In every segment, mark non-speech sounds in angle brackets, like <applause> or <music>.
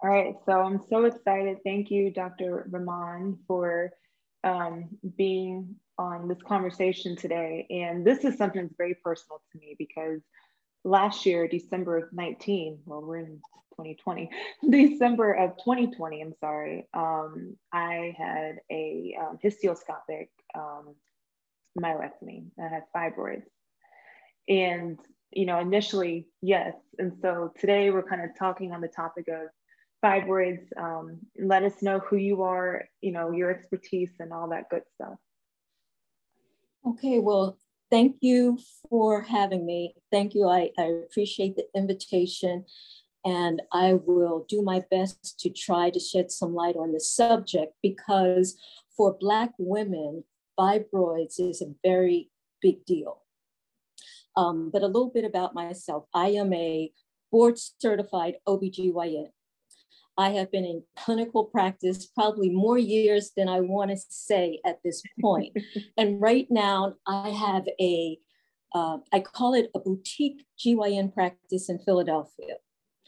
All right, so I'm so excited. Thank you, Dr. Rahman, for um, being on this conversation today. And this is something that's very personal to me because last year, December of 19, well, we're in 2020, <laughs> December of 2020, I'm sorry, um, I had a um, hysteroscopic um, myomectomy. I had fibroids. And, you know, initially, yes. And so today we're kind of talking on the topic of fibroids. Um, let us know who you are, you know, your expertise and all that good stuff. Okay, well, thank you for having me. Thank you. I, I appreciate the invitation and I will do my best to try to shed some light on the subject because for Black women, fibroids is a very big deal. Um, but a little bit about myself. I am a board certified OBGYN. I have been in clinical practice probably more years than I want to say at this point. <laughs> and right now, I have a, uh, I call it a boutique GYN practice in Philadelphia.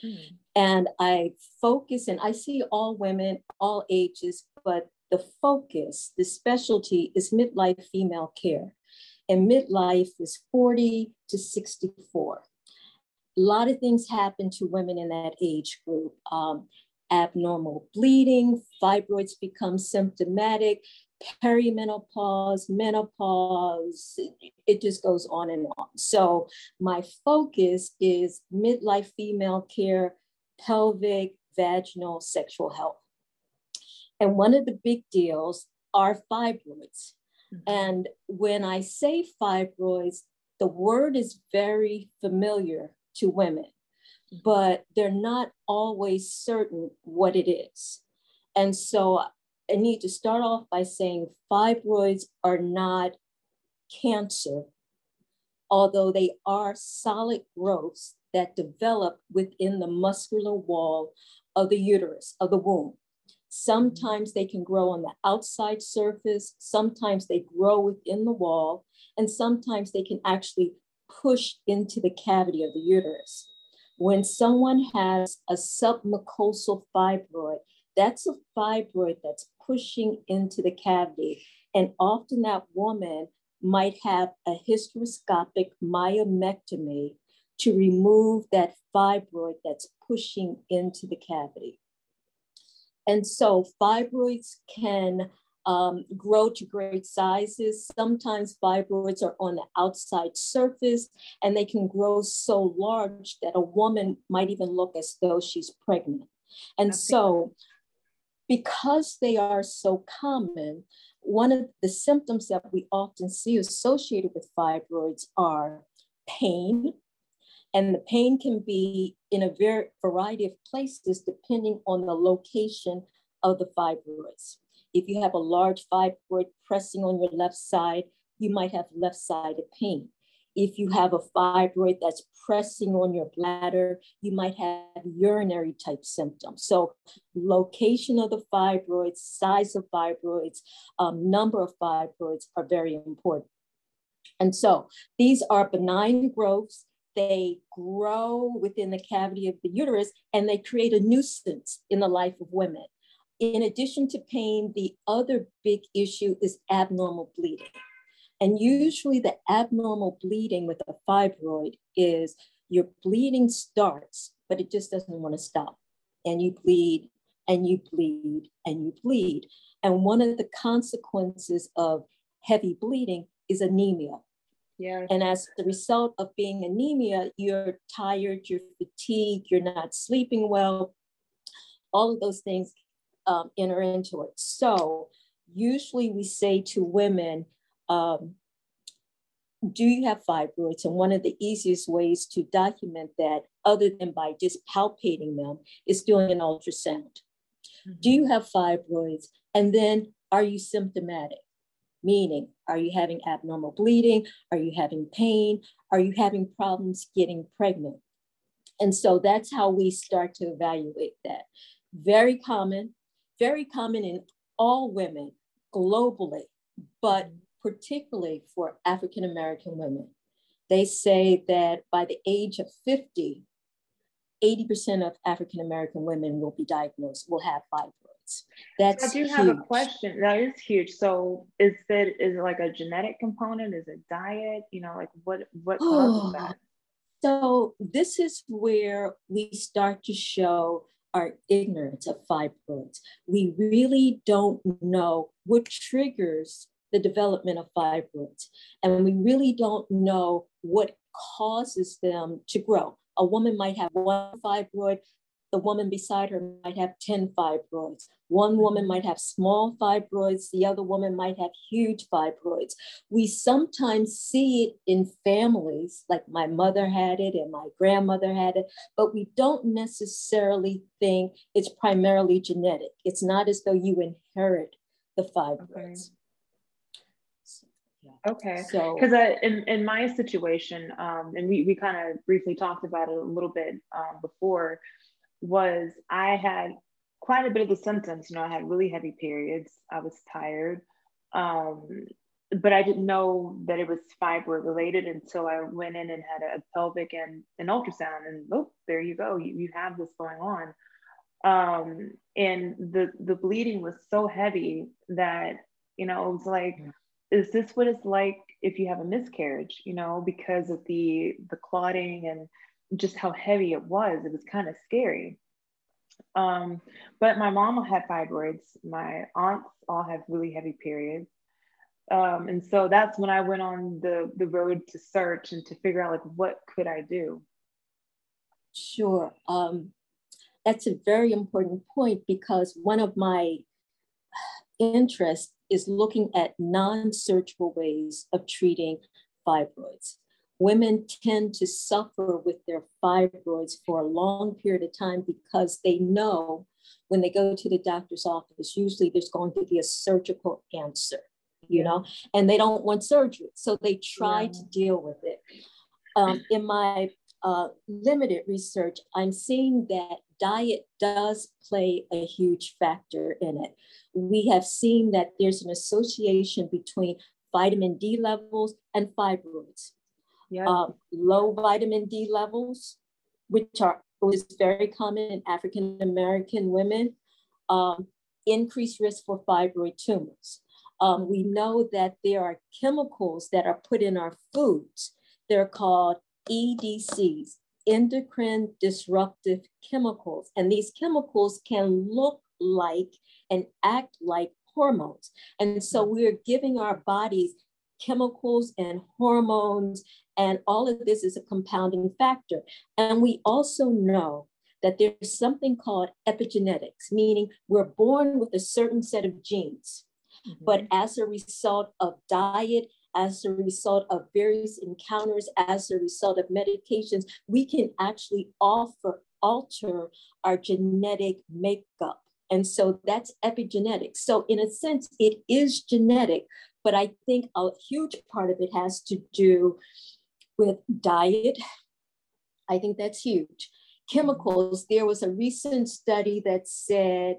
Mm. And I focus, and I see all women, all ages, but the focus, the specialty is midlife female care. And midlife is 40 to 64. A lot of things happen to women in that age group. Um, abnormal bleeding, fibroids become symptomatic, perimenopause, menopause, it just goes on and on. So my focus is midlife female care, pelvic, vaginal, sexual health. And one of the big deals are fibroids. Mm-hmm. And when I say fibroids, the word is very familiar to women but they're not always certain what it is. And so I need to start off by saying fibroids are not cancer, although they are solid growths that develop within the muscular wall of the uterus, of the womb. Sometimes they can grow on the outside surface, sometimes they grow within the wall, and sometimes they can actually push into the cavity of the uterus. When someone has a submucosal fibroid, that's a fibroid that's pushing into the cavity. And often that woman might have a hysteroscopic myomectomy to remove that fibroid that's pushing into the cavity. And so fibroids can um, grow to great sizes. Sometimes fibroids are on the outside surface and they can grow so large that a woman might even look as though she's pregnant. And okay. so, because they are so common, one of the symptoms that we often see associated with fibroids are pain. And the pain can be in a very variety of places depending on the location of the fibroids. If you have a large fibroid pressing on your left side, you might have left sided pain. If you have a fibroid that's pressing on your bladder, you might have urinary type symptoms. So, location of the fibroids, size of fibroids, um, number of fibroids are very important. And so, these are benign growths. They grow within the cavity of the uterus and they create a nuisance in the life of women. In addition to pain, the other big issue is abnormal bleeding. And usually, the abnormal bleeding with a fibroid is your bleeding starts, but it just doesn't want to stop. And you bleed and you bleed and you bleed. And one of the consequences of heavy bleeding is anemia. Yeah. And as the result of being anemia, you're tired, you're fatigued, you're not sleeping well. All of those things um, enter into it. So usually we say to women, um, do you have fibroids? And one of the easiest ways to document that, other than by just palpating them, is doing an ultrasound. Do you have fibroids? And then are you symptomatic? Meaning, are you having abnormal bleeding? Are you having pain? Are you having problems getting pregnant? And so that's how we start to evaluate that. Very common, very common in all women globally, but mm-hmm. particularly for African American women. They say that by the age of 50, 80% of African American women will be diagnosed, will have fibroids. That's I do huge. have a question. That is huge. So is it is it like a genetic component? Is it diet? You know, like what what causes oh, <sighs> that? So this is where we start to show our ignorance of fibroids. We really don't know what triggers the development of fibroids. And we really don't know what causes them to grow. A woman might have one fibroid, the woman beside her might have 10 fibroids. One woman might have small fibroids, the other woman might have huge fibroids. We sometimes see it in families, like my mother had it and my grandmother had it, but we don't necessarily think it's primarily genetic. It's not as though you inherit the fibroids. Okay. So, because uh, in, in my situation, um, and we, we kind of briefly talked about it a little bit um, before, was I had quite a bit of the symptoms. You know, I had really heavy periods. I was tired, um, but I didn't know that it was fibroid related until I went in and had a pelvic and an ultrasound, and oh, there you go. You, you have this going on. Um, and the the bleeding was so heavy that you know it was like is this what it's like if you have a miscarriage you know because of the the clotting and just how heavy it was it was kind of scary. Um, but my mom had fibroids. My aunts all have really heavy periods. Um, and so that's when i went on the the road to search and to figure out like what could i do? Sure. Um, that's a very important point because one of my interests is looking at non-surgical ways of treating fibroids. Women tend to suffer with their fibroids for a long period of time because they know when they go to the doctor's office, usually there's going to be a surgical answer, you know, and they don't want surgery. So they try yeah. to deal with it. Um, in my uh, limited research, I'm seeing that diet does play a huge factor in it. We have seen that there's an association between vitamin D levels and fibroids. Yeah. Um, low vitamin D levels, which are is very common in African American women, um, increased risk for fibroid tumors. Um, we know that there are chemicals that are put in our foods. They're called EDCs, endocrine disruptive chemicals. And these chemicals can look like and act like hormones. And so we're giving our bodies chemicals and hormones, and all of this is a compounding factor. And we also know that there's something called epigenetics, meaning we're born with a certain set of genes. Mm-hmm. But as a result of diet as a result of various encounters, as a result of medications, we can actually offer, alter our genetic makeup. And so that's epigenetics. So, in a sense, it is genetic, but I think a huge part of it has to do with diet. I think that's huge. Chemicals, there was a recent study that said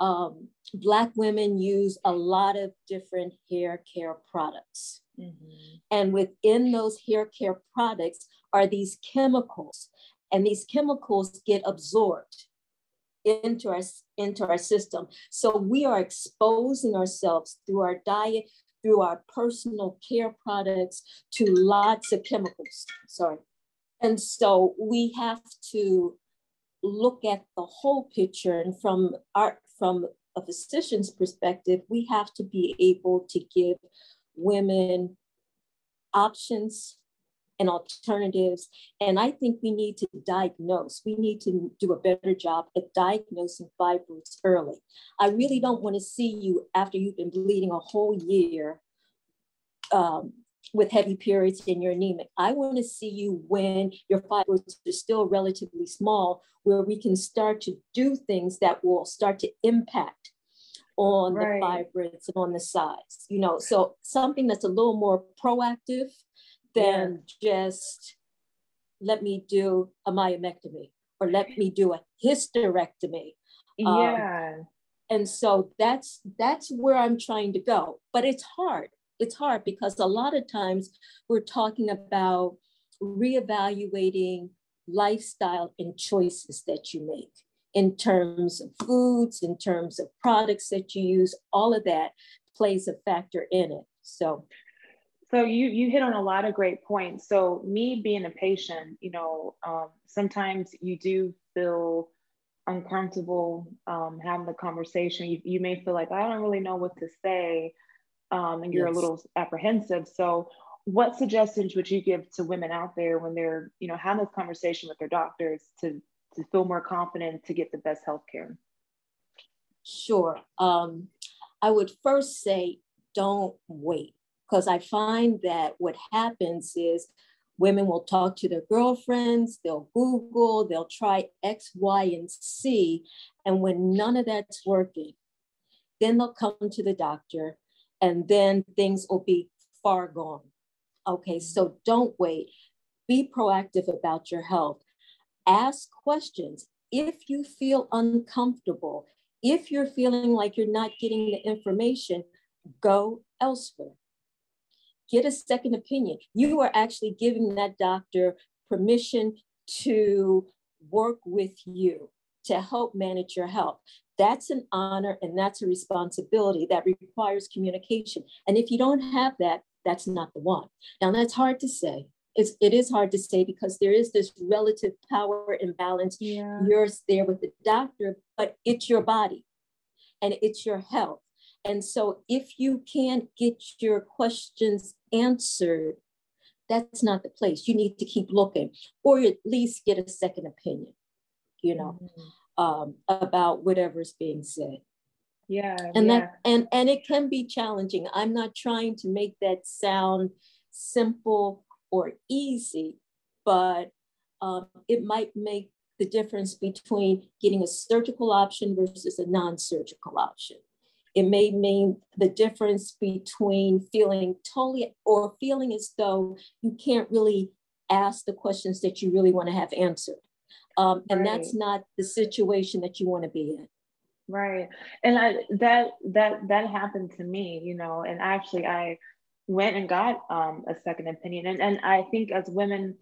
um, Black women use a lot of different hair care products. Mm-hmm. And within those hair care products are these chemicals, and these chemicals get absorbed into our into our system. So we are exposing ourselves through our diet, through our personal care products to lots of chemicals. Sorry. And so we have to look at the whole picture and from our from a physician's perspective, we have to be able to give women options and alternatives. And I think we need to diagnose. We need to do a better job at diagnosing fibroids early. I really don't want to see you after you've been bleeding a whole year um, with heavy periods and you're anemic. I want to see you when your fibroids are still relatively small, where we can start to do things that will start to impact on right. the fibroids and on the size, you know. So something that's a little more proactive than yeah. just let me do a myomectomy or let me do a hysterectomy. Um, yeah. Um, and so that's that's where I'm trying to go. But it's hard. It's hard because a lot of times we're talking about reevaluating lifestyle and choices that you make in terms of foods, in terms of products that you use, all of that plays a factor in it. So so you you hit on a lot of great points. So me being a patient, you know, um, sometimes you do feel uncomfortable um, having the conversation. You, you may feel like I don't really know what to say, um, and you're yes. a little apprehensive. So what suggestions would you give to women out there when they're you know having this conversation with their doctors to to feel more confident to get the best health care? Sure. Um, I would first say don't wait because I find that what happens is women will talk to their girlfriends, they'll Google, they'll try X, Y, and C. And when none of that's working, then they'll come to the doctor and then things will be far gone. Okay, so don't wait. Be proactive about your health. Ask questions. If you feel uncomfortable, if you're feeling like you're not getting the information, go elsewhere. Get a second opinion. You are actually giving that doctor permission to work with you to help manage your health. That's an honor and that's a responsibility that requires communication. And if you don't have that, that's not the one. Now, that's hard to say it's, it is hard to say because there is this relative power imbalance. Yeah. You're there with the doctor, but it's your body and it's your health. And so if you can't get your questions answered, that's not the place. You need to keep looking or at least get a second opinion, you know, mm-hmm. um, about whatever's being said. Yeah. And yeah. that and and it can be challenging. I'm not trying to make that sound simple or easy, but um, it might make the difference between getting a surgical option versus a non-surgical option. It may mean the difference between feeling totally or feeling as though you can't really ask the questions that you really want to have answered. Um, and right. that's not the situation that you want to be in. Right. And I, that, that, that happened to me, you know, and actually I, went and got um, a second opinion. And, and I think as women,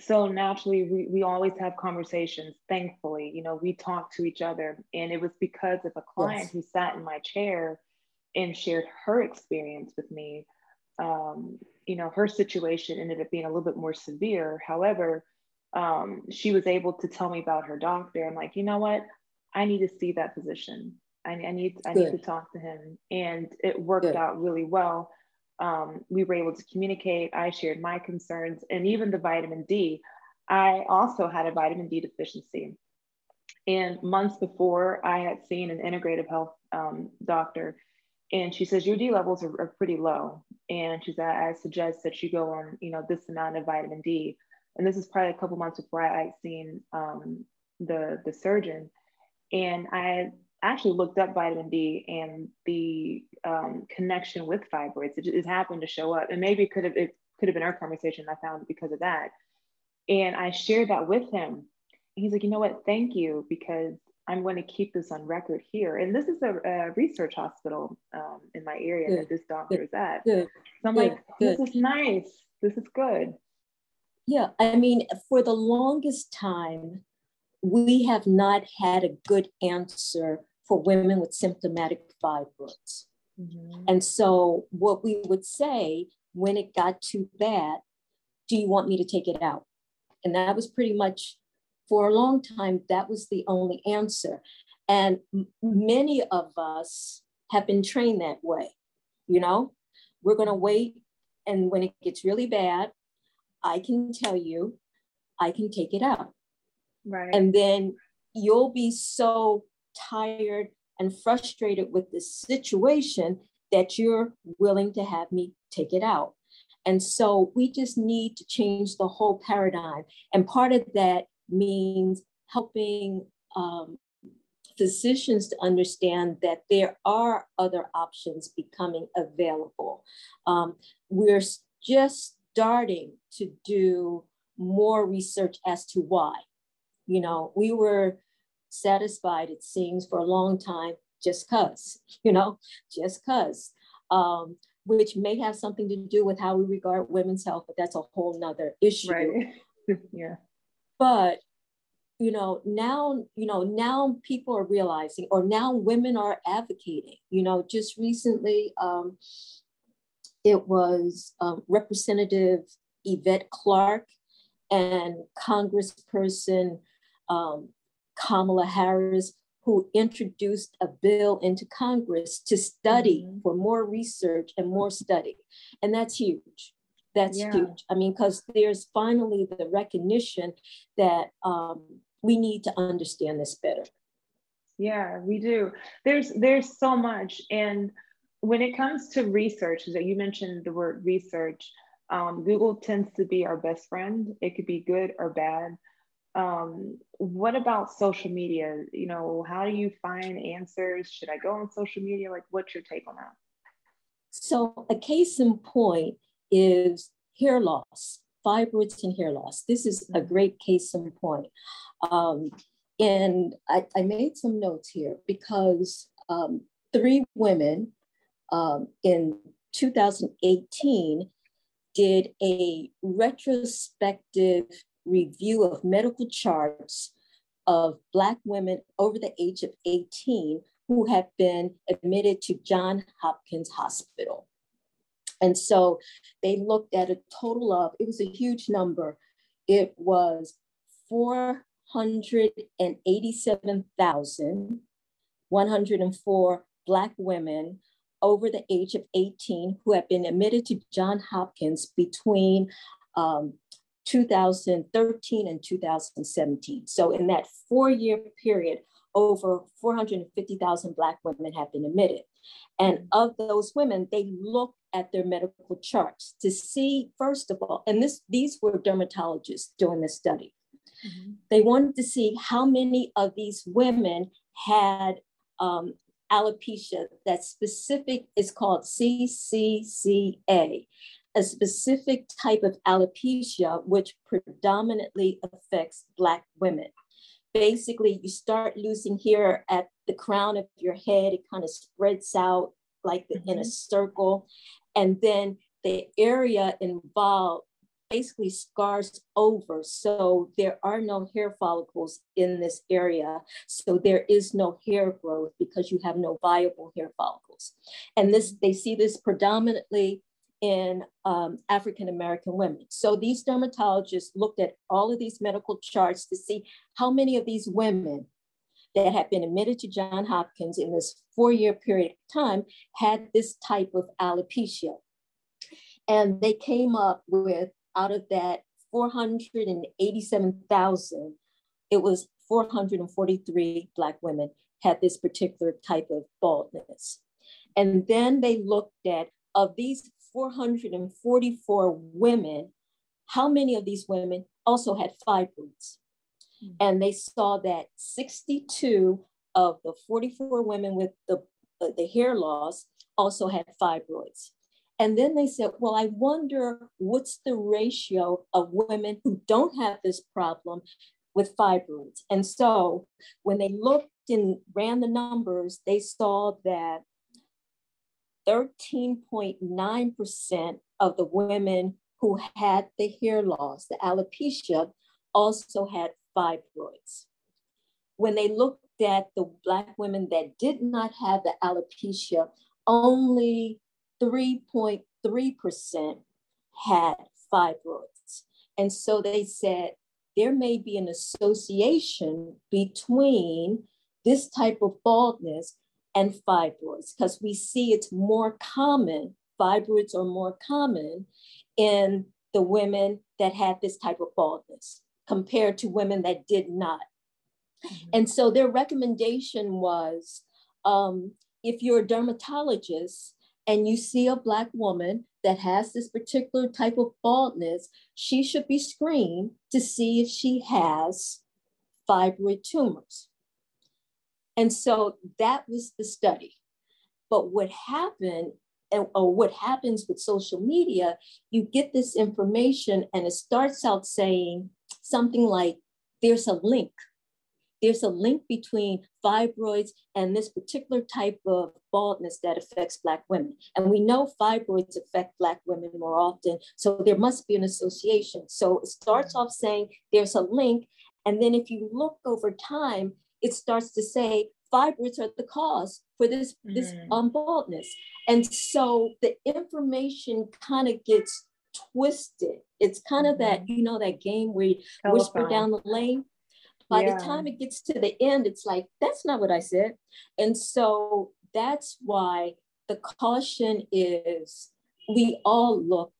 so naturally we, we always have conversations, thankfully, you know, we talk to each other. And it was because of a client yes. who sat in my chair and shared her experience with me. Um, you know, her situation ended up being a little bit more severe. However, um, she was able to tell me about her doctor. I'm like, you know what? I need to see that physician. I, I need I need to talk to him, and it worked Good. out really well um, we were able to communicate. I shared my concerns and even the vitamin D. I also had a vitamin D deficiency. And months before, I had seen an integrative health um, doctor, and she says your D levels are, are, pretty low. And she said, I suggest that you go on, you know, this amount of vitamin D. And this is probably a couple months before I had seen um, the the surgeon. And I actually looked up vitamin D and the um, connection with fibroids. It, it, happened to show up, and maybe it could have it could have been our conversation. I found because of that, and I shared that with him. And he's like, you know what? Thank you because I'm going to keep this on record here. And this is a, a research hospital um, in my area good. that this doctor is at. Good. So I'm good. like, this is nice. This is good. Yeah, I mean, for the longest time, we have not had a good answer for women with symptomatic fibroids. Mm-hmm. And so, what we would say when it got too bad, do you want me to take it out? And that was pretty much for a long time, that was the only answer. And m- many of us have been trained that way. You know, we're going to wait. And when it gets really bad, I can tell you, I can take it out. Right. And then you'll be so tired and frustrated with the situation that you're willing to have me take it out. And so we just need to change the whole paradigm. And part of that means helping um, physicians to understand that there are other options becoming available. Um, we're just starting to do more research as to why. You know, we were satisfied, it seems, for a long time, just cuz, <laughs> you know, just cuz, um, which may have something to do with how we regard women's health, but that's a whole nother issue. Right. <laughs> yeah. but you know now you know now people are realizing or now women are advocating you know just recently um, it was um, representative yvette clarke and congressperson um, kamala harris who introduced a bill into congress to study mm-hmm. for more research and more study. And that's huge. That's yeah. huge. I mean because there's finally the recognition that um, we need to understand this better. Yeah we do. There's there's so much. And when it comes to research that you mentioned the word research um, google tends to be our best friend. It could be good or bad um, what about social media? You know how do you find answers? Should i go on social media? Like what's your take on that? So a case in point is hair loss fibroids and hair loss. This is a mm-hmm. great case in point. Um, and I, I, made some notes here because um, three women um, in 2018 did a retrospective review of medical charts of Black women over the age of 18 who have been admitted to John Hopkins Hospital. And so they looked at a total of, it was a huge number. It was four 187,104 Black women over the age of 18 who have been admitted to John Hopkins between um, 2013 and 2017. So in that four-year period, over 450,000 Black women have been admitted. And of those women, they looked at their medical charts to see, first of all, and this these were dermatologists doing this study. Mm-hmm. They wanted to see how many of these women had um, alopecia that specific is called CCCA, a specific type of alopecia which predominantly affects Black women. Basically, you start losing hair at the crown of your head, it kind of spreads out like mm-hmm. in a circle. And then the area involved basically scars over. So there are no hair follicles in this area. So there is no hair growth because you have no viable hair follicles. And this they see this predominantly in um, African American women. So these dermatologists looked at all of these medical charts to see how many of these women that had been admitted to John Hopkins in this four-year period of time had this type of alopecia. And they came up with out of that 487,000, it was 443 Black women had this particular type of baldness. And then they looked at, of these 444 women, how many of these women also had fibroids? Mm-hmm. And they saw that 62 of the 44 women with the, uh, the hair loss also had fibroids. And then they said, well, I wonder what's the ratio of women who don't have this problem with fibroids. And so when they looked and ran the numbers, they saw that 13.9% of the women who had the hair loss, the alopecia, also had fibroids. When they looked at the Black women that did not have the alopecia, only 3.3% had fibroids. And so they said there may be an association between this type of baldness and fibroids because we see it's more common, fibroids are more common in the women that had this type of baldness compared to women that did not. Mm-hmm. And so their recommendation was um, if you're a dermatologist, and you see a Black woman that has this particular type of baldness, she should be screened to see if she has fibroid tumors. And so that was the study. But what happened, or what happens with social media, you get this information and it starts out saying something like, there's a link. there's a link between fibroids and this particular type of baldness that affects Black women. And we know fibroids affect Black women more often, so there must be an association. So it starts off saying there's a link, and then if you look over time, it starts to say fibroids are the cause for this, mm. this um, baldness. And so the information kind of gets twisted. It's kind of that, mm-hmm. you know, that game where you Telephone. whisper down the lane. By yeah. the time it gets to the end, it's like, that's not what I said. And so that's why the caution is we all look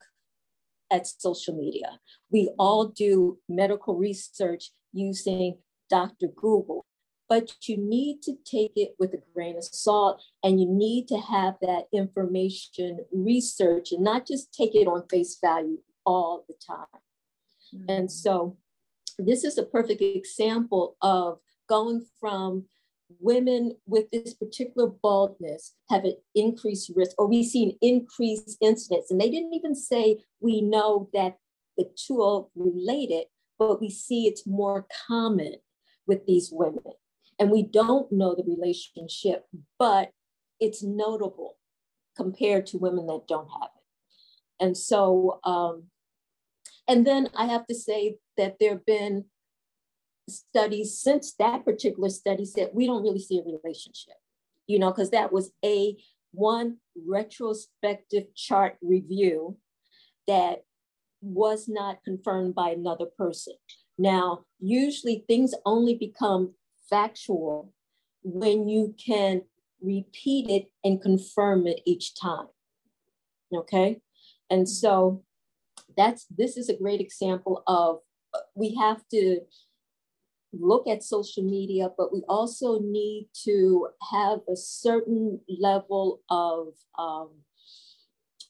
at social media. We all do medical research using Dr. Google but you need to take it with a grain of salt and you need to have that information research and not just take it on face value all the time. Mm-hmm. And so this is a perfect example of going from women with this particular baldness have an increased risk or we see an increased incidence. And they didn't even say we know that the two are related, but we see it's more common with these women and we don't know the relationship, but it's notable compared to women that don't have it. And so, um, and then I have to say that there have been studies since that particular study said we don't really see a relationship, you know, because that was a one retrospective chart review that was not confirmed by another person. Now, usually things only become factual when you can repeat it and confirm it each time. Okay. And so that's this is a great example of uh, we have to look at social media, but we also need to have a certain level of um,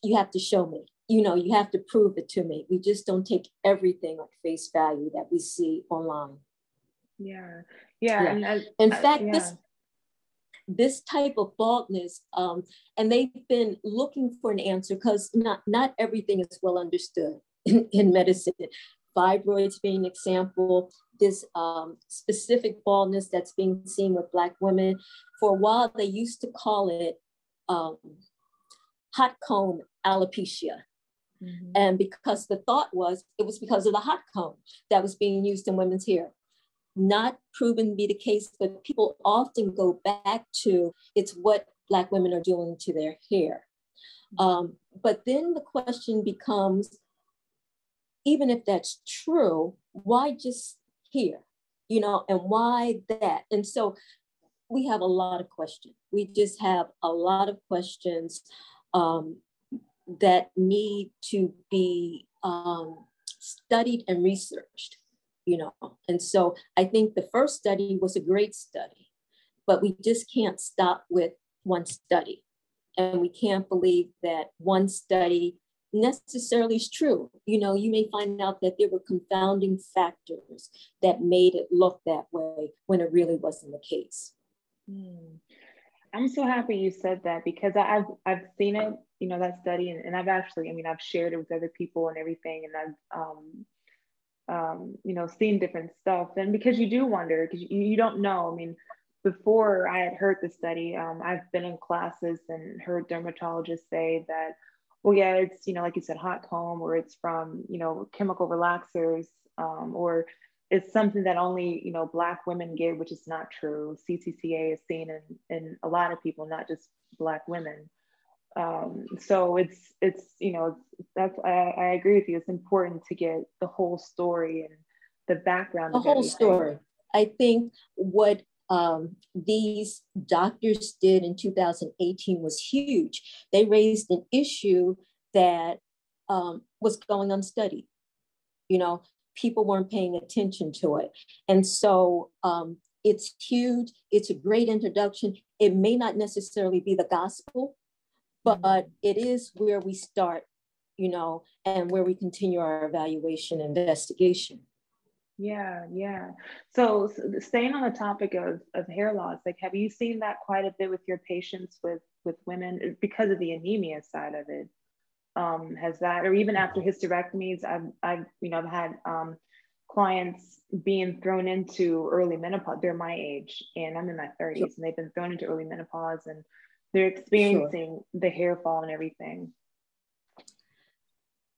you have to show me. You know, you have to prove it to me. We just don't take everything at face value that we see online. Yeah. Yeah. yeah. And in fact, yeah. this this type of baldness, um, and they've been looking for an answer because not not everything is well understood <laughs> in, in medicine. Fibroids being an example, this um, specific baldness that's being seen with Black women. For a while, they used to call it um, hot comb alopecia. Mm-hmm. And because the thought was it was because of the hot comb that was being used in women's hair not proven to be the case, but people often go back to it's what Black women are doing to their hair. Um, but then the question becomes even if that's true, why just here? You know, and why that? And so we have a lot of questions. We just have a lot of questions um, that need to be um, studied and researched you know. And so I think the first study was a great study, but we just can't stop with one study. And we can't believe that one study necessarily is true. You know, you may find out that there were confounding factors that made it look that way when it really wasn't the case. Hmm. I'm so happy you said that because I've I've seen it, you know, that study, and, and I've actually, I mean, I've shared it with other people and everything, and I've um, um, you know, seen different stuff. And because you do wonder, because you, you don't know. I mean, before I had heard the study, um, I've been in classes and heard dermatologists say that, well, yeah, it's, you know, like you said, hot comb, or it's from, you know, chemical relaxers, um, or it's something that only, you know, Black women get, which is not true. CCCA is seen in, in a lot of people, not just Black women um, so it's it's you know that's I, I agree with you. It's important to get the whole story and the background the whole story. I think what um, these doctors did in 2018 was huge. They raised an issue that um, was going unstudied. You know people weren't paying attention to it. And so um, it's huge. It's a great introduction. It may not necessarily be the gospel but it is where we start, you know, and where we continue our evaluation investigation. Yeah, yeah. So, staying on the topic of, of hair loss, like have you seen that quite a bit with your patients with with women because of the anemia side of it? Um, has that, or even after hysterectomies, I've, I've, you know, I've had um, clients being thrown into early menopause. They're my age, and I'm in my 30s, and they've been thrown into early menopause, and they're experiencing sure. the hair fall and everything.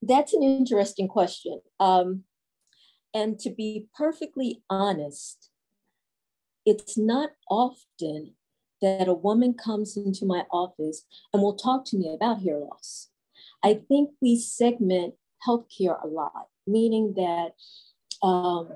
That's an interesting question. Um, and to be perfectly honest, it's not often that a woman comes into my office and will talk to me about hair loss. I think we segment healthcare a lot, meaning that um,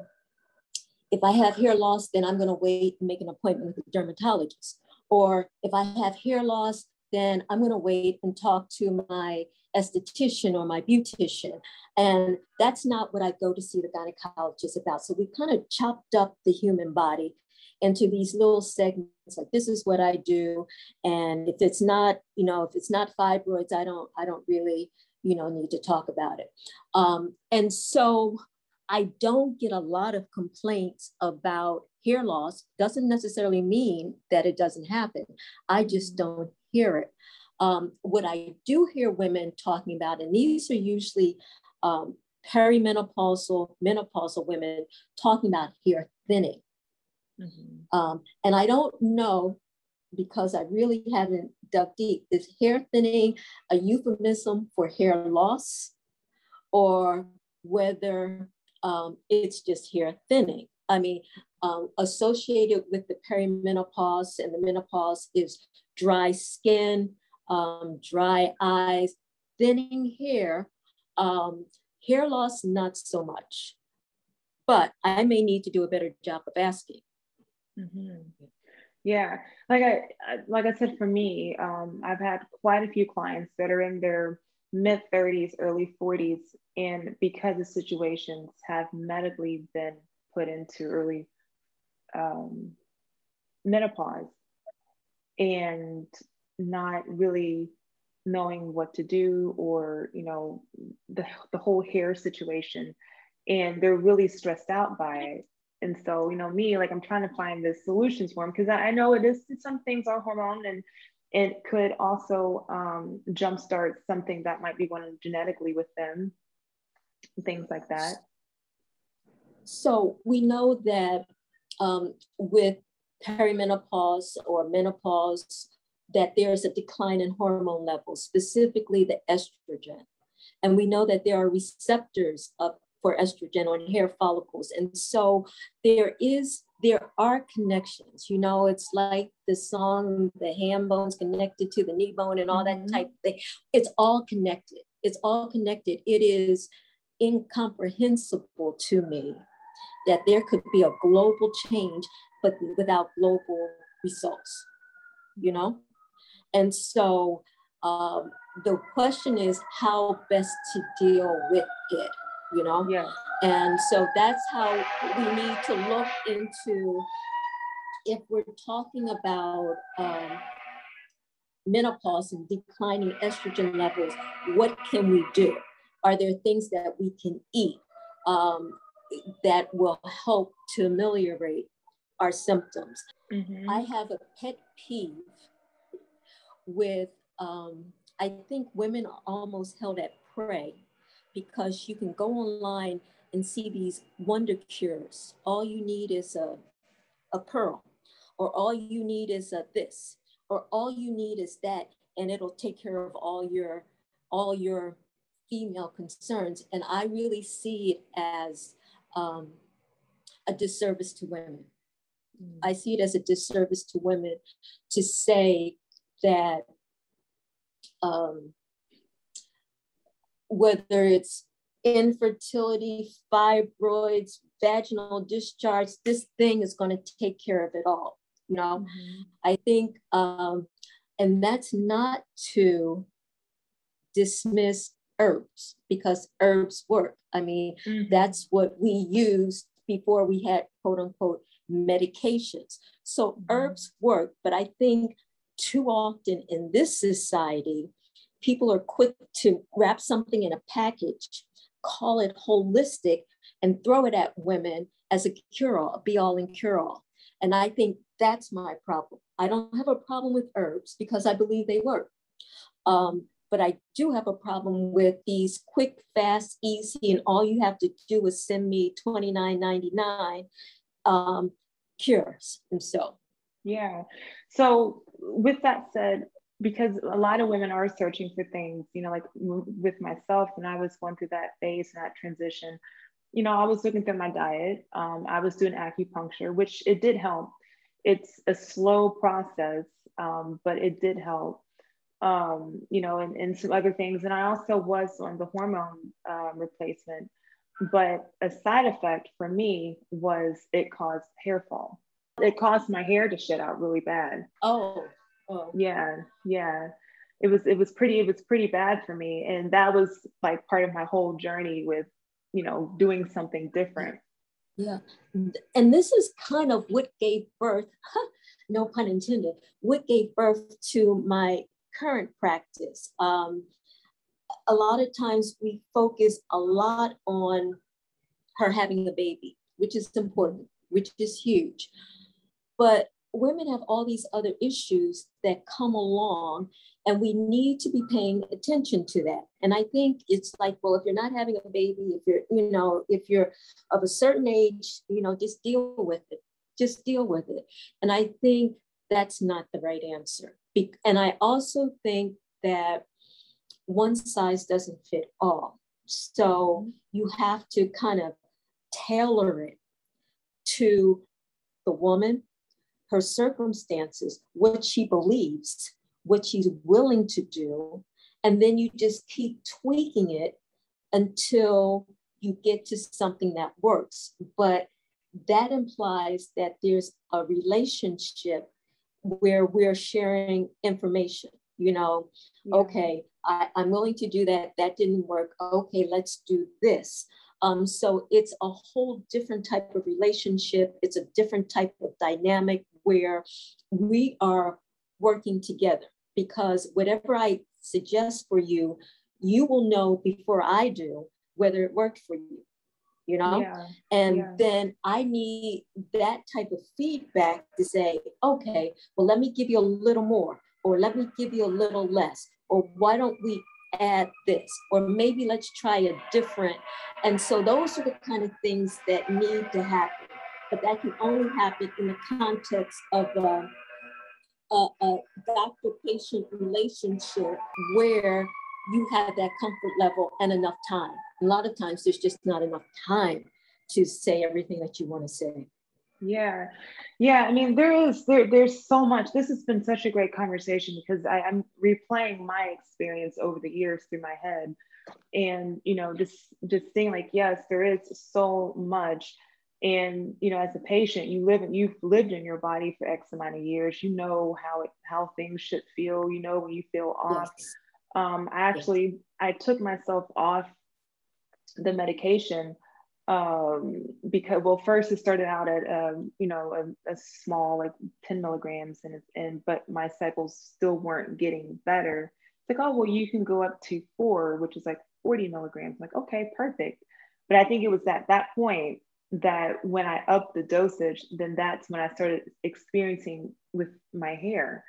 if I have hair loss, then I'm going to wait and make an appointment with a dermatologist. Or if I have hair loss, then I'm going to wait and talk to my esthetician or my beautician. And that's not what I go to see the gynecologist about. So we kind of chopped up the human body into these little segments like this is what I do. And if it's not, you know, if it's not fibroids, I don't, I don't really, you know, need to talk about it. Um, and so I don't get a lot of complaints about hair loss. Doesn't necessarily mean that it doesn't happen. I just mm-hmm. don't hear it. Um, what I do hear women talking about, and these are usually um, perimenopausal, menopausal women talking about hair thinning. Mm-hmm. Um, and I don't know because I really haven't dug deep. Is hair thinning a euphemism for hair loss or whether um, it's just hair thinning? I mean, um, associated with the perimenopause and the menopause is dry skin, um, dry eyes, thinning hair, um, hair loss, not so much. But I may need to do a better job of asking. Mm-hmm. Yeah, like I like I said, for me, um, I've had quite a few clients that are in their mid 30s, early 40s, and because the situations have medically been put into early um, menopause, and not really knowing what to do or you know the, the whole hair situation. And they're really stressed out by it. And so you know me like i'm trying to find the solutions for them because I, I, know it is some things are hormone and it could also um, jumpstart something that might be going genetically with them things like that so we know that um, with perimenopause or menopause that there's a decline in hormone levels, specifically the estrogen. And we know that there are receptors of, for estrogen on hair follicles. And so there is, there are connections. You know, it's like the song, the ham bones connected to the knee bone and all mm-hmm. that type of thing. It's all connected. It's all connected. It is incomprehensible to me that there could be a global change, but without global results, you know? And so um, the question is how best to deal with it, you know? Yeah. And so that's how we need to look into if we're talking about um, menopause and declining estrogen levels, what can we do? Are there things that we can eat um, that will help to ameliorate our symptoms? Mm-hmm. I have a pet peeve with, um, I think women are almost held at prey because you can go online and see these wonder cures. All you need is a, a pearl, or all you need is a this, or all you need is that, and it'll take care of all your all your female concerns. And I really see it as um, a disservice to women. Mm. I see it as a disservice to women to say that um, whether it's infertility, fibroids, vaginal discharge, this thing is going to take care of it all. You know, mm-hmm. I think, um, and that's not to dismiss herbs because herbs work. I mean, mm-hmm. that's what we used before we had quote unquote medications. So mm-hmm. herbs work, but I think too often in this society, people are quick to wrap something in a package, call it holistic, and throw it at women as a cure all, be all and cure all. And I think that's my problem. I don't have a problem with herbs because I believe they work. Um, but I do have a problem with these quick, fast, easy, and all you have to do is send me $29.99 um, cures. And so, yeah. So, with that said, because a lot of women are searching for things, you know, like with myself, when I was going through that phase and that transition, you know, I was looking through my diet. Um, I was doing acupuncture, which it did help. It's a slow process, um, but it did help. Um, you know, and, and some other things. And I also was on the hormone uh, replacement, but a side effect for me was it caused hair fall. It caused my hair to shed out really bad. Oh, oh. yeah, yeah. It was it was pretty it was pretty bad for me, and that was like part of my whole journey with you know, doing something different. Yeah. And this is kind of what gave birth, <laughs> no pun intended, what gave birth to my current practice. Um, a lot of times we focus a lot on her having a baby, which is important, which is huge. But women have all these other issues that come along and we need to be paying attention to that and i think it's like well if you're not having a baby if you're you know if you're of a certain age you know just deal with it just deal with it and i think that's not the right answer and i also think that one size doesn't fit all so mm-hmm. you have to kind of tailor it to the woman her circumstances, what she believes, what she's willing to do. And then you just keep tweaking it until you get to something that works. But that implies that there's a relationship where we're sharing information. You know, yeah. okay, I, I'm willing to do that. That didn't work. Okay, let's do this. Um, so it's a whole different type of relationship. It's a different type of dynamic where we are working together because whatever I suggest for you, you will know before I do whether it worked for you, you know? Yeah. And yeah. then I need that type of feedback to say, okay, well, let me give you a little more, or let me give you a little less, or why don't we add this, or maybe let's try a different. And so those are the kind of things that need to happen but that can only happen in the context of a, a, a doctor-patient relationship where you have that comfort level and enough time. A lot of times there's just not enough time to say everything that you want to say. Yeah. Yeah. I mean, there is, there, there's so much, this has been such a great conversation because I, I'm replaying my experience over the years through my head and, you know, just, just saying like, yes, there is so much and you know as a patient you live and you've lived in your body for x amount of years you know how it how things should feel you know when you feel off yes. um, i actually yes. i took myself off the medication um, because well first it started out at um, you know a, a, small like 10 milligrams and and but my cycles still weren't getting better. It's like oh well you can go up to four which is like 40 milligrams. I'm like okay perfect. But i think it was at that point that when I upped the dosage, then that's when I started experiencing with my hair.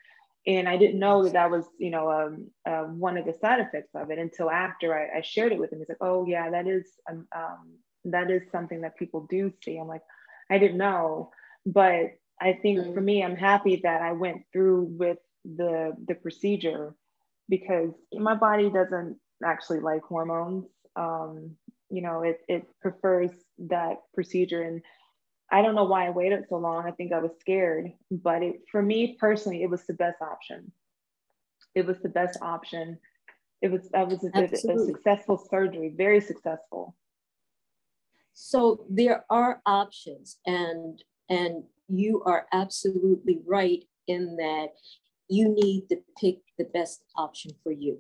And I didn't know that that was, you know, um, uh, one of the side effects of it until after I, I shared it with him. He's like, "Oh yeah, that is um, um, that is something that people do see." I'm like, I didn't know, but I think mm-hmm. for me, I'm happy that I went through with the the procedure because my body doesn't actually like hormones. Um, you know, it it prefers that procedure and I don't know why I waited so long. I think I was scared, but it, for me personally, it was the best option. It was the best option. It was that was a, a successful surgery, very successful. So there are options, and and you are absolutely right in that you need to pick the best option for you.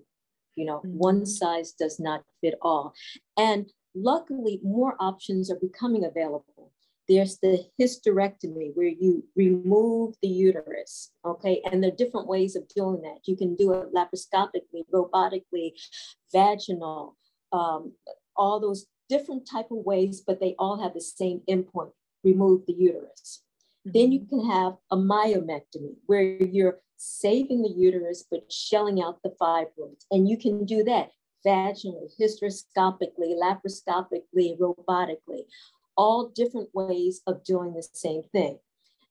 You know, mm-hmm. one size does not fit all, and Luckily, more options are becoming available. There's the hysterectomy where you remove the uterus, okay? And there are different ways of doing that. You can do it laparoscopically, robotically, vaginal, um, all those different type of ways, but they all have the same endpoint, remove the uterus. Mm-hmm. Then you can have a myomectomy where you're saving the uterus but shelling out the fibroids. And you can do that vaginally, hysteroscopically, laparoscopically, robotically, all different ways of doing the same thing.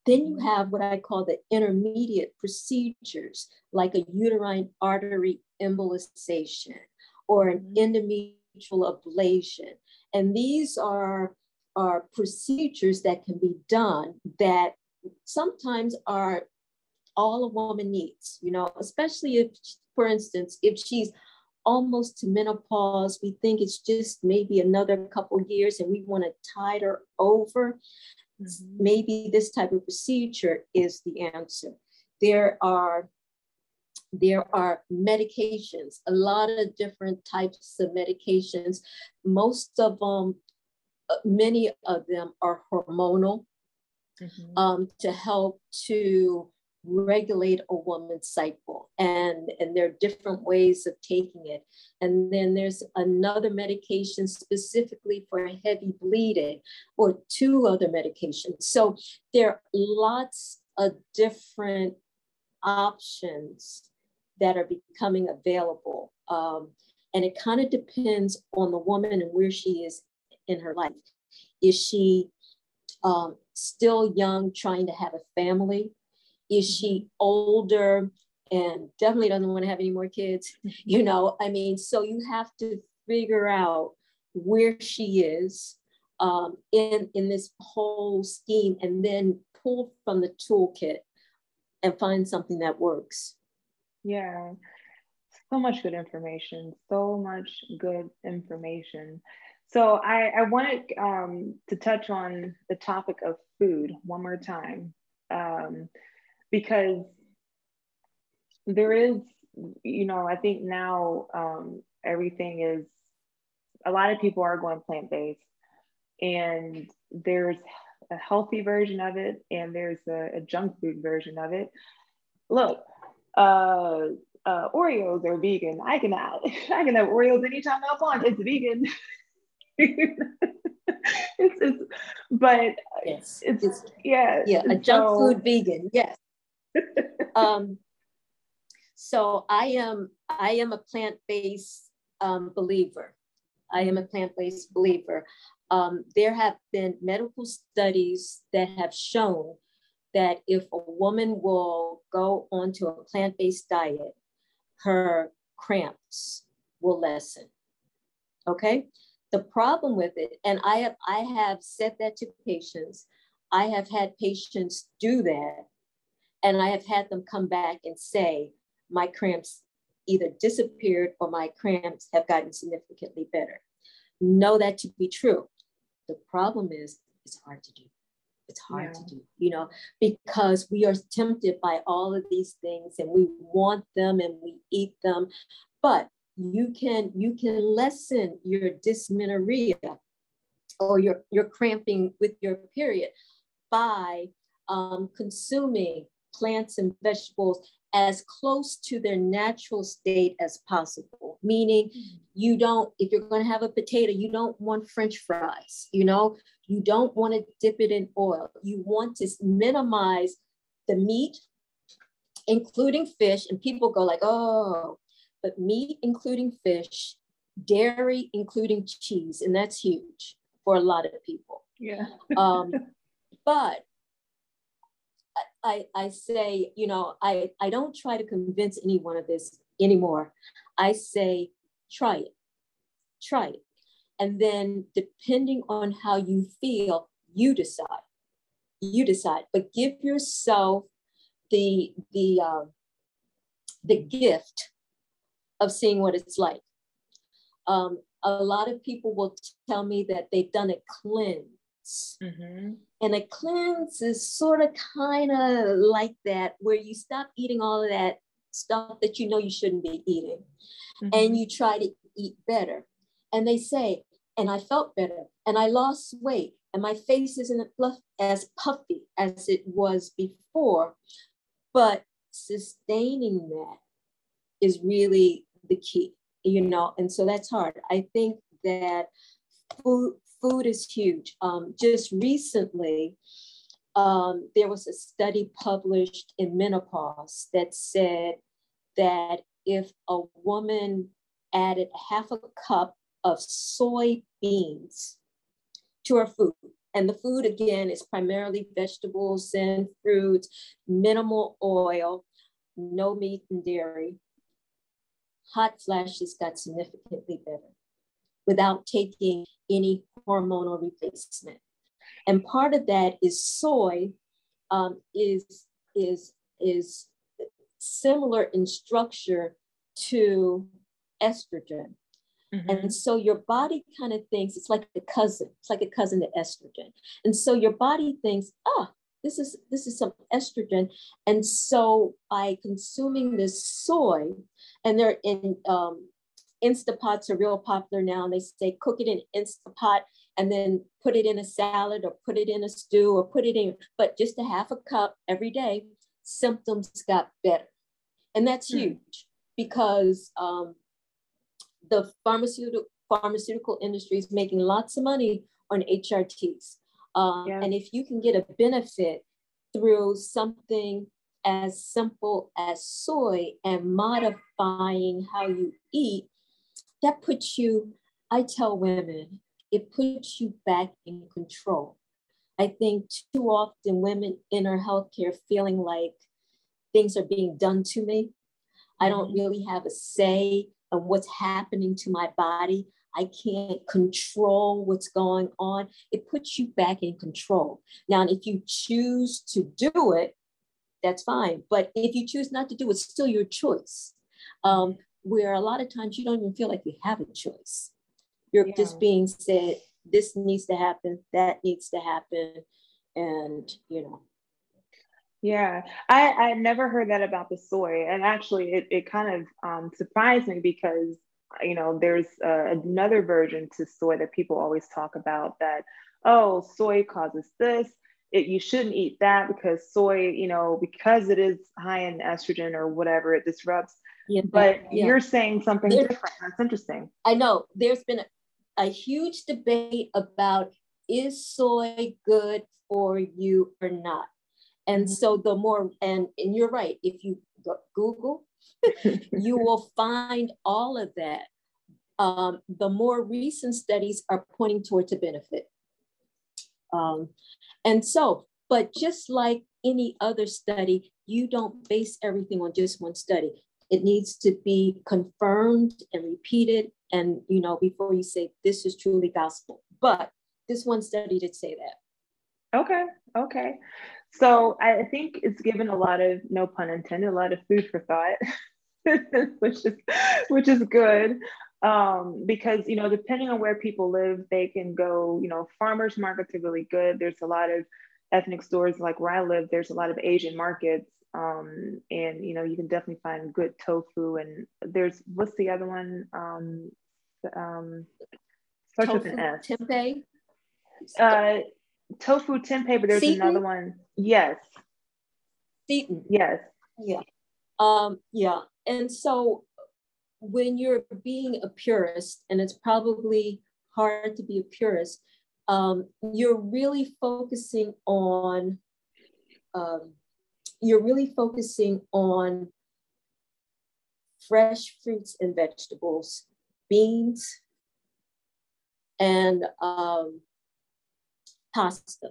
Then you have what I call the intermediate procedures, like a uterine artery embolization or an mm-hmm. endometrial ablation. And these are, are procedures that can be done that sometimes are all a woman needs, you know, especially if, for instance, if she's almost to menopause, we think it's just maybe another couple years and we want to tide her over. Mm-hmm. Maybe this type of procedure is the answer. There are there are medications, a lot of different types of medications. Most of them, uh, many of them are hormonal mm-hmm. um, to help to regulate a woman's cycle and and there are different ways of taking it. And then there's another medication specifically for heavy bleeding or two other medications. So there are lots of different options that are becoming available um, and it kind of depends on the woman and where she is in her life. Is she um, still young trying to have a family is she older and definitely doesn't want to have any more kids? You know, I mean, so you have to figure out where she is um, in, in this whole scheme and then pull from the toolkit and find something that works. Yeah, so much good information, so much good information. So I, I wanted um, to touch on the topic of food one more time. Um, because there is, you know, I think now um, everything is, a lot of people are going plant based, and there's a healthy version of it, and there's a, a junk food version of it. Look, uh, uh, Oreos are vegan. I can have, <laughs> I can have Oreos anytime I want. It's vegan. <laughs> it's, it's, but yes, it's, it's yeah, yeah, a junk so, food vegan. Yes <laughs> um, so I am I am a plant-based um, believer. I am a plant-based believer. Um, there have been medical studies that have shown that if a woman will go onto a plant-based diet, her cramps will lessen. Okay. The problem with it, and I have I have said that to patients. I have had patients do that and I have had them come back and say, my cramps either disappeared or my cramps have gotten significantly better. Know that to be true. The problem is, it's hard to do. It's hard yeah. to do, you know, because we are tempted by all of these things and we want them and we eat them. But you can you can lessen your dysmenorrhea or your, your cramping with your period by um, consuming plants and vegetables as close to their natural state as possible. Meaning, you don't, if you're going to have a potato, you don't want French fries, you know, you don't want to dip it in oil. You want to minimize the meat, including fish. And people go like, oh, but meat, including fish, dairy, including cheese. And that's huge for a lot of people. Yeah. um, <laughs> but I, I say, you know, I, I don't try to convince anyone of this anymore. I say, try it, try it. And then depending on how you feel, you decide. You decide, but give yourself the the uh, the gift of seeing what it's like. Um, a lot of people will tell me that they've done a cleanse, mm-hmm. And a cleanse is sort of kind of like that, where you stop eating all of that stuff that you know you shouldn't be eating mm-hmm. and you try to eat better. And they say, and I felt better and I lost weight and my face isn't as puffy as it was before. But sustaining that is really the key, you know, and so that's hard. I think that food food is huge. Um, just recently, um, there was a study published in menopause that said that if a woman added half a cup of soybeans to her food, and the food again is primarily vegetables and fruits, minimal oil, no meat and dairy, hot flashes got significantly better without taking any hormonal replacement. And part of that is soy um, is, is, is similar in structure to estrogen. Mm-hmm. And so your body kind of thinks it's like a cousin, it's like a cousin to estrogen. And so your body thinks, ah, this is this is some estrogen. And so by consuming this soy, and they're in um, Instapots are real popular now. And they say cook it in Instapot and then put it in a salad or put it in a stew or put it in, but just a half a cup every day, symptoms got better. And that's mm. huge because um, the pharmaceutical pharmaceutical industry is making lots of money on HRTs. Um, yeah. And if you can get a benefit through something as simple as soy and modifying how you eat, that puts you, I tell women, it puts you back in control. I think too often women in our healthcare feeling like things are being done to me. I don't mm-hmm. really have a say on what's happening to my body. I can't control what's going on. It puts you back in control. Now, if you choose to do it, that's fine. But if you choose not to do it, it's still your choice. Um, where a lot of times you don't even feel like you have a choice. You're yeah. just being said, this needs to happen, that needs to happen. And, you know. Yeah, I, I never heard that about the soy. And actually, it, it kind of um, surprised me because, you know, there's uh, another version to soy that people always talk about that, oh, soy causes this it, you shouldn't eat that because soy, you know, because it is high in estrogen or whatever, it disrupts. Yeah, but yeah. you're saying something there, different. That's interesting. I know there's been a, a huge debate about is soy good for you or not. And mm-hmm. so the more, and, and you're right, if you Google, <laughs> you will find all of that. Um, the more recent studies are pointing towards a benefit. Um, and so, but just like any other study, you don't base everything on just one study. It needs to be confirmed and repeated, and you know, before you say this is truly gospel. But this one study did say that. Okay, okay. So I think it's given a lot of, no pun intended, a lot of food for thought, <laughs> which is which is good um, because you know depending on where people live they can go you know farmers markets are really good there's a lot of ethnic stores like where i live there's a lot of asian markets um, and you know you can definitely find good tofu and there's what's the other one? Um, um, starts tofu, with an s. tempeh? Uh, tofu tempeh but there's seitan? another one. Yes. seitan. yes. yeah. Um yeah. And so when you're being a purist, and it's probably hard to be a purist, um, you're really focusing on um, you're really focusing on fresh fruits and vegetables, beans, and um, pasta.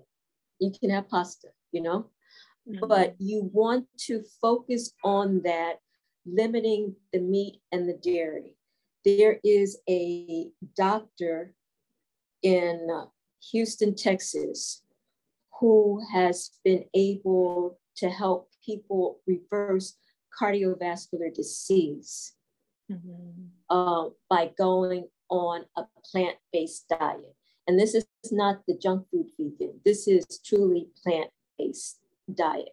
You can have pasta, you know, mm-hmm. but you want to focus on that limiting the meat and the dairy. There is a doctor in Houston, Texas, who has been able to help people reverse cardiovascular disease mm-hmm. uh, by going on a plant based diet. And this is not the junk food vegan, this is truly plant based diet.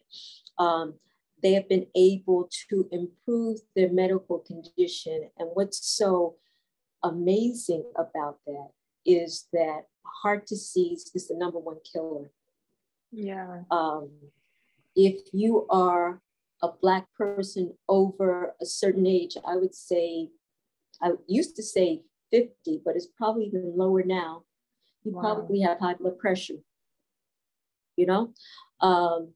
Um, they have been able to improve their medical condition. And what's so amazing about that is that heart disease is the number one killer. Yeah. Um, if you are a Black person over a certain age, I would say, I used to say 50, but it's probably even lower now. You wow. probably have high blood pressure. You know, Um,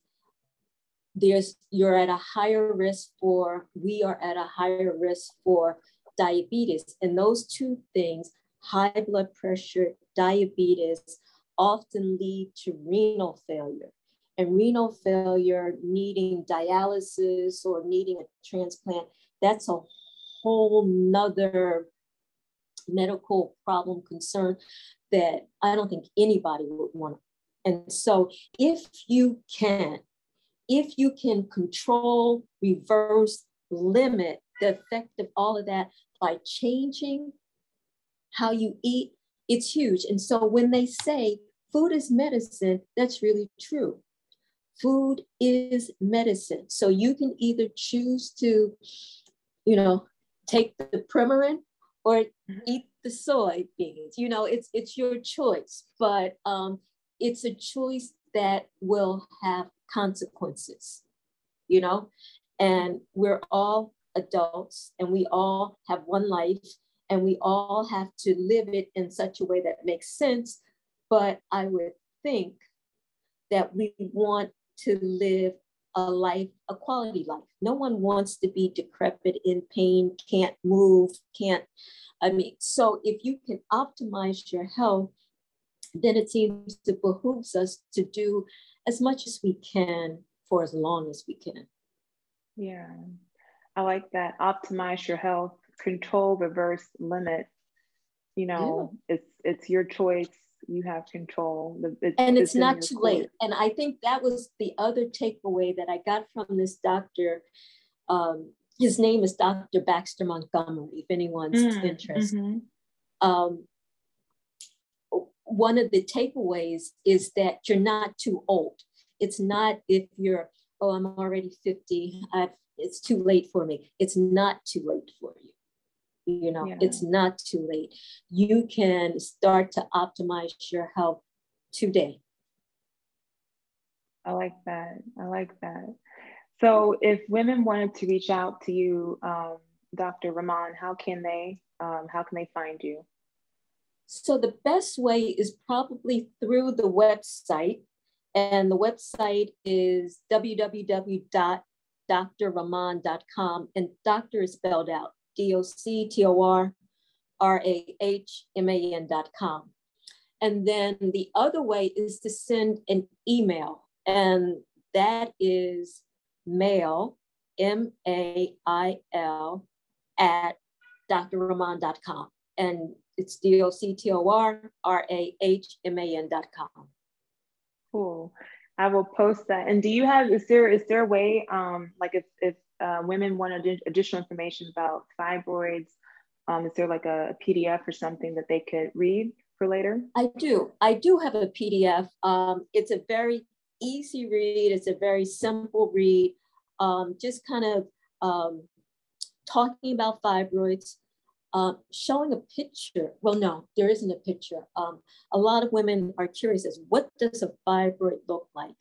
there's you're at a higher risk for we are at a higher risk for diabetes and those two things high blood pressure diabetes often lead to renal failure and renal failure needing dialysis or needing a transplant that's a whole nother medical problem concern that i don't think anybody would want and so if you can if you can control, reverse, limit the effect of all of that by changing how you eat, it's huge. And so when they say food is medicine, that's really true. Food is medicine. So you can either choose to, you know, take the Premarin or mm-hmm. eat the soybeans. You know, it's it's your choice, but um, it's a choice that will have consequences, you know? And we're all adults and we all have one life and we all have to live it in such a way that makes sense. But I would think that we want to live a life, a quality life. No one wants to be decrepit in pain, can't move, can't. I mean, so if you can optimize your health, then it seems to behooves us to do as much as we can for as long as we can. Yeah, I like that. Optimize your health, control, reverse, limit. You know, yeah. it's it's your choice. You have control. It's, and it's, it's not too court. late. And I think that was the other takeaway that I got from this doctor. Um, his name is Dr. Baxter Montgomery, if anyone's mm, interested. Mm-hmm. Um, one of the takeaways is that you're not too old. It's not if you're, oh, I'm already 50, I've, it's too late for me. It's not too late for you. You know, yeah. it's not too late. You can start to optimize your health today. I like that. I like that. So, if women wanted to reach out to you, um, Dr. Rahman, how can they? Um, how can they find you? So the best way is probably through the website. And the website is www.drrahman.com. And doctor is spelled out D O C T O R R A H M A N.com. And then the other way is to send an email, and that is mail, M A I L, at drrahman.com. And it's D-O-C-T-O-R-R-A-H-M-A-N dot com. Cool. I will post that. And do you have, is there, is there a way, um, like if, if uh, women want additional information about fibroids, um, is there like a, PDF or something that they could read for later? I do. I do have a PDF. Um, it's a very easy read. It's a very simple read. Um, just kind of um, talking about fibroids, uh, showing a picture. Well, no, there isn't a picture. Um, a lot of women are curious as what does a fibroid look like?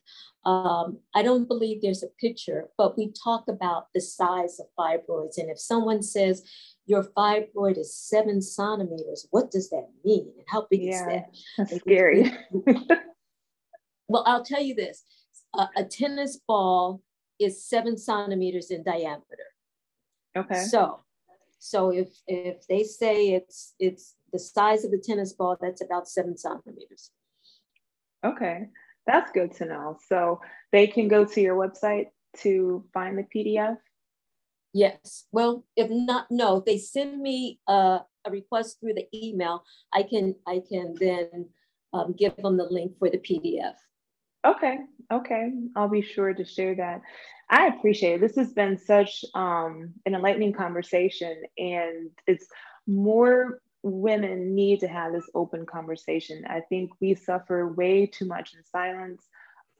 Um, I don't believe there's a picture, but we talk about the size of fibroids. And if someone says your fibroid is seven centimeters, what does that mean? And how big yeah, is that? That's scary. well, I'll tell you this uh, a tennis ball is seven centimeters in diameter. Okay. So so if if they say it's it's the size of a tennis ball, that's about seven centimeters. Okay, that's good to know. So they can go to your website to find the PDF. Yes. Well, if not, no, they send me a, a request through the email. I can I can then um, give them the link for the PDF. Okay. Okay. I'll be sure to share that. I appreciate it. This has been such um, an enlightening conversation, and it's more women need to have this open conversation. I think we suffer way too much in silence,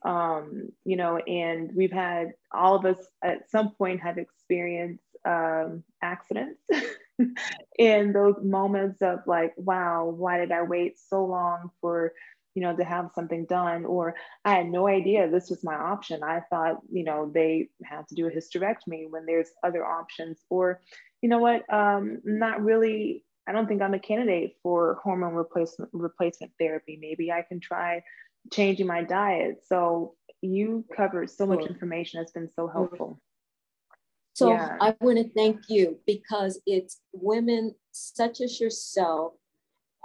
um, you know, and we've had all of us at some point have experienced um, accidents. <laughs> in those moments of like, wow, why did I wait so long for you know, to have something done, or I had no idea this was my option. I thought, you know, they have to do a hysterectomy when there's other options, or, you know what, um, not really. I don't think I'm a candidate for hormone replacement replacement therapy. Maybe I can try changing my diet. So, you covered so much information that's been so helpful. So yeah. I want to thank you because it's women such as yourself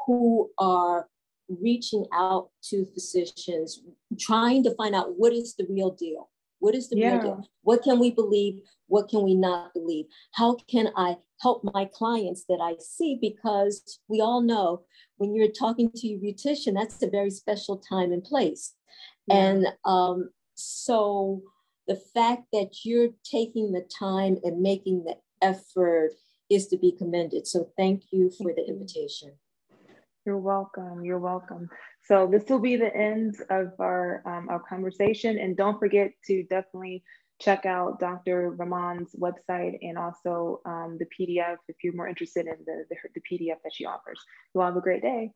who are reaching out to physicians, trying to find out what is the real deal. What is the yeah. real deal? What can we believe? What can we not believe? How can I help my clients that I see? Because we all know when you're talking to your beautician, that's a very special time and place. Yeah. And um, so the fact that you're taking the time and making the effort is to be commended. So thank you for the invitation. You're welcome. You're welcome. So this will be the end of our um, our conversation, and don't forget to definitely check out Dr. Rahman's website and also um, the PDF if you're more interested in the, the, the PDF that she offers. You all have a great day.